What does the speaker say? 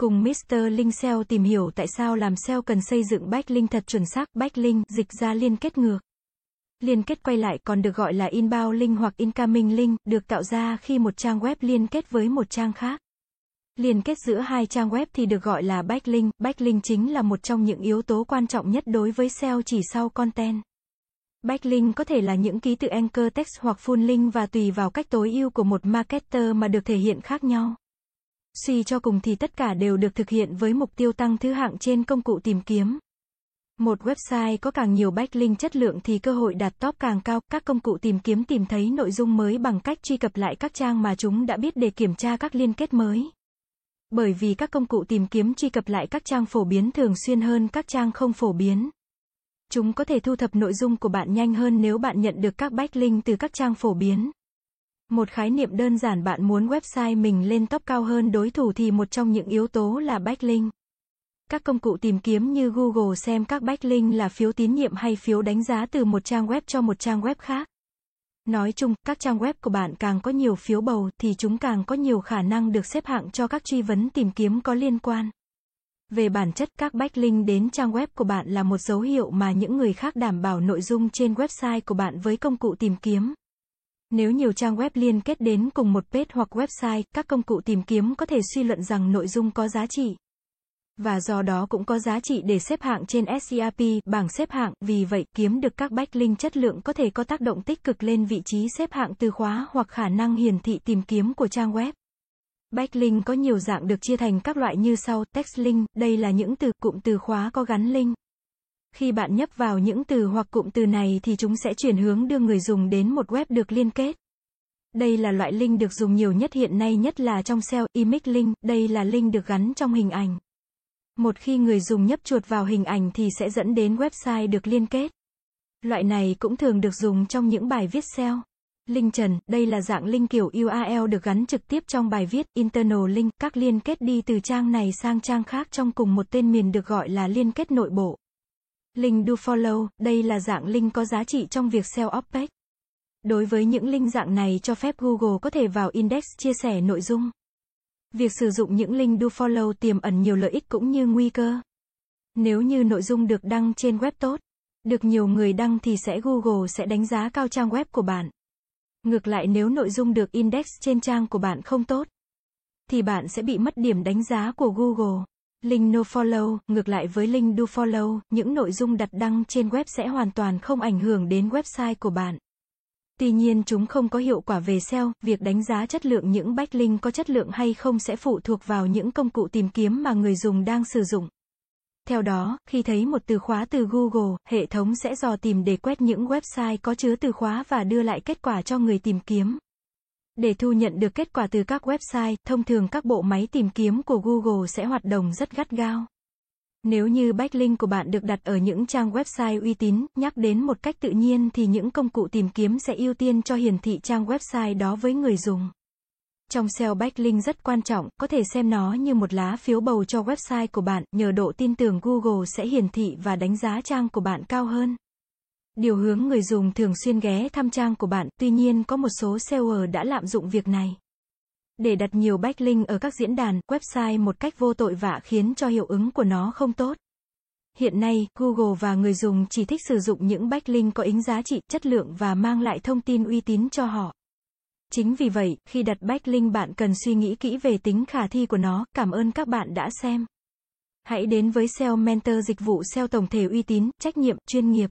Cùng Mr. Linh SEO tìm hiểu tại sao làm SEO cần xây dựng backlink thật chuẩn xác, backlink, dịch ra liên kết ngược. Liên kết quay lại còn được gọi là inbound link hoặc incoming link, được tạo ra khi một trang web liên kết với một trang khác. Liên kết giữa hai trang web thì được gọi là backlink, backlink chính là một trong những yếu tố quan trọng nhất đối với SEO chỉ sau content. Backlink có thể là những ký tự anchor text hoặc full link và tùy vào cách tối ưu của một marketer mà được thể hiện khác nhau. Suy cho cùng thì tất cả đều được thực hiện với mục tiêu tăng thứ hạng trên công cụ tìm kiếm. Một website có càng nhiều backlink chất lượng thì cơ hội đạt top càng cao, các công cụ tìm kiếm tìm thấy nội dung mới bằng cách truy cập lại các trang mà chúng đã biết để kiểm tra các liên kết mới. Bởi vì các công cụ tìm kiếm truy cập lại các trang phổ biến thường xuyên hơn các trang không phổ biến. Chúng có thể thu thập nội dung của bạn nhanh hơn nếu bạn nhận được các backlink từ các trang phổ biến. Một khái niệm đơn giản bạn muốn website mình lên top cao hơn đối thủ thì một trong những yếu tố là backlink. Các công cụ tìm kiếm như Google xem các backlink là phiếu tín nhiệm hay phiếu đánh giá từ một trang web cho một trang web khác. Nói chung, các trang web của bạn càng có nhiều phiếu bầu thì chúng càng có nhiều khả năng được xếp hạng cho các truy vấn tìm kiếm có liên quan. Về bản chất, các backlink đến trang web của bạn là một dấu hiệu mà những người khác đảm bảo nội dung trên website của bạn với công cụ tìm kiếm. Nếu nhiều trang web liên kết đến cùng một page hoặc website, các công cụ tìm kiếm có thể suy luận rằng nội dung có giá trị. Và do đó cũng có giá trị để xếp hạng trên SERP, bảng xếp hạng, vì vậy, kiếm được các backlink chất lượng có thể có tác động tích cực lên vị trí xếp hạng từ khóa hoặc khả năng hiển thị tìm kiếm của trang web. Backlink có nhiều dạng được chia thành các loại như sau, text link, đây là những từ, cụm từ khóa có gắn link. Khi bạn nhấp vào những từ hoặc cụm từ này thì chúng sẽ chuyển hướng đưa người dùng đến một web được liên kết. Đây là loại link được dùng nhiều nhất hiện nay nhất là trong SEO, image link, đây là link được gắn trong hình ảnh. Một khi người dùng nhấp chuột vào hình ảnh thì sẽ dẫn đến website được liên kết. Loại này cũng thường được dùng trong những bài viết SEO. Link trần, đây là dạng link kiểu URL được gắn trực tiếp trong bài viết, internal link, các liên kết đi từ trang này sang trang khác trong cùng một tên miền được gọi là liên kết nội bộ. Link do follow, đây là dạng link có giá trị trong việc SEO op. Đối với những link dạng này cho phép Google có thể vào index chia sẻ nội dung. Việc sử dụng những link do follow tiềm ẩn nhiều lợi ích cũng như nguy cơ. Nếu như nội dung được đăng trên web tốt, được nhiều người đăng thì sẽ Google sẽ đánh giá cao trang web của bạn. Ngược lại nếu nội dung được index trên trang của bạn không tốt, thì bạn sẽ bị mất điểm đánh giá của Google. Link no follow, ngược lại với link do follow, những nội dung đặt đăng trên web sẽ hoàn toàn không ảnh hưởng đến website của bạn. Tuy nhiên chúng không có hiệu quả về SEO, việc đánh giá chất lượng những backlink có chất lượng hay không sẽ phụ thuộc vào những công cụ tìm kiếm mà người dùng đang sử dụng. Theo đó, khi thấy một từ khóa từ Google, hệ thống sẽ dò tìm để quét những website có chứa từ khóa và đưa lại kết quả cho người tìm kiếm. Để thu nhận được kết quả từ các website, thông thường các bộ máy tìm kiếm của Google sẽ hoạt động rất gắt gao. Nếu như backlink của bạn được đặt ở những trang website uy tín, nhắc đến một cách tự nhiên thì những công cụ tìm kiếm sẽ ưu tiên cho hiển thị trang website đó với người dùng. Trong SEO backlink rất quan trọng, có thể xem nó như một lá phiếu bầu cho website của bạn, nhờ độ tin tưởng Google sẽ hiển thị và đánh giá trang của bạn cao hơn. Điều hướng người dùng thường xuyên ghé thăm trang của bạn, tuy nhiên có một số seller đã lạm dụng việc này. Để đặt nhiều backlink ở các diễn đàn, website một cách vô tội vạ khiến cho hiệu ứng của nó không tốt. Hiện nay, Google và người dùng chỉ thích sử dụng những backlink có ính giá trị, chất lượng và mang lại thông tin uy tín cho họ. Chính vì vậy, khi đặt backlink bạn cần suy nghĩ kỹ về tính khả thi của nó. Cảm ơn các bạn đã xem. Hãy đến với SEO Mentor dịch vụ SEO tổng thể uy tín, trách nhiệm, chuyên nghiệp.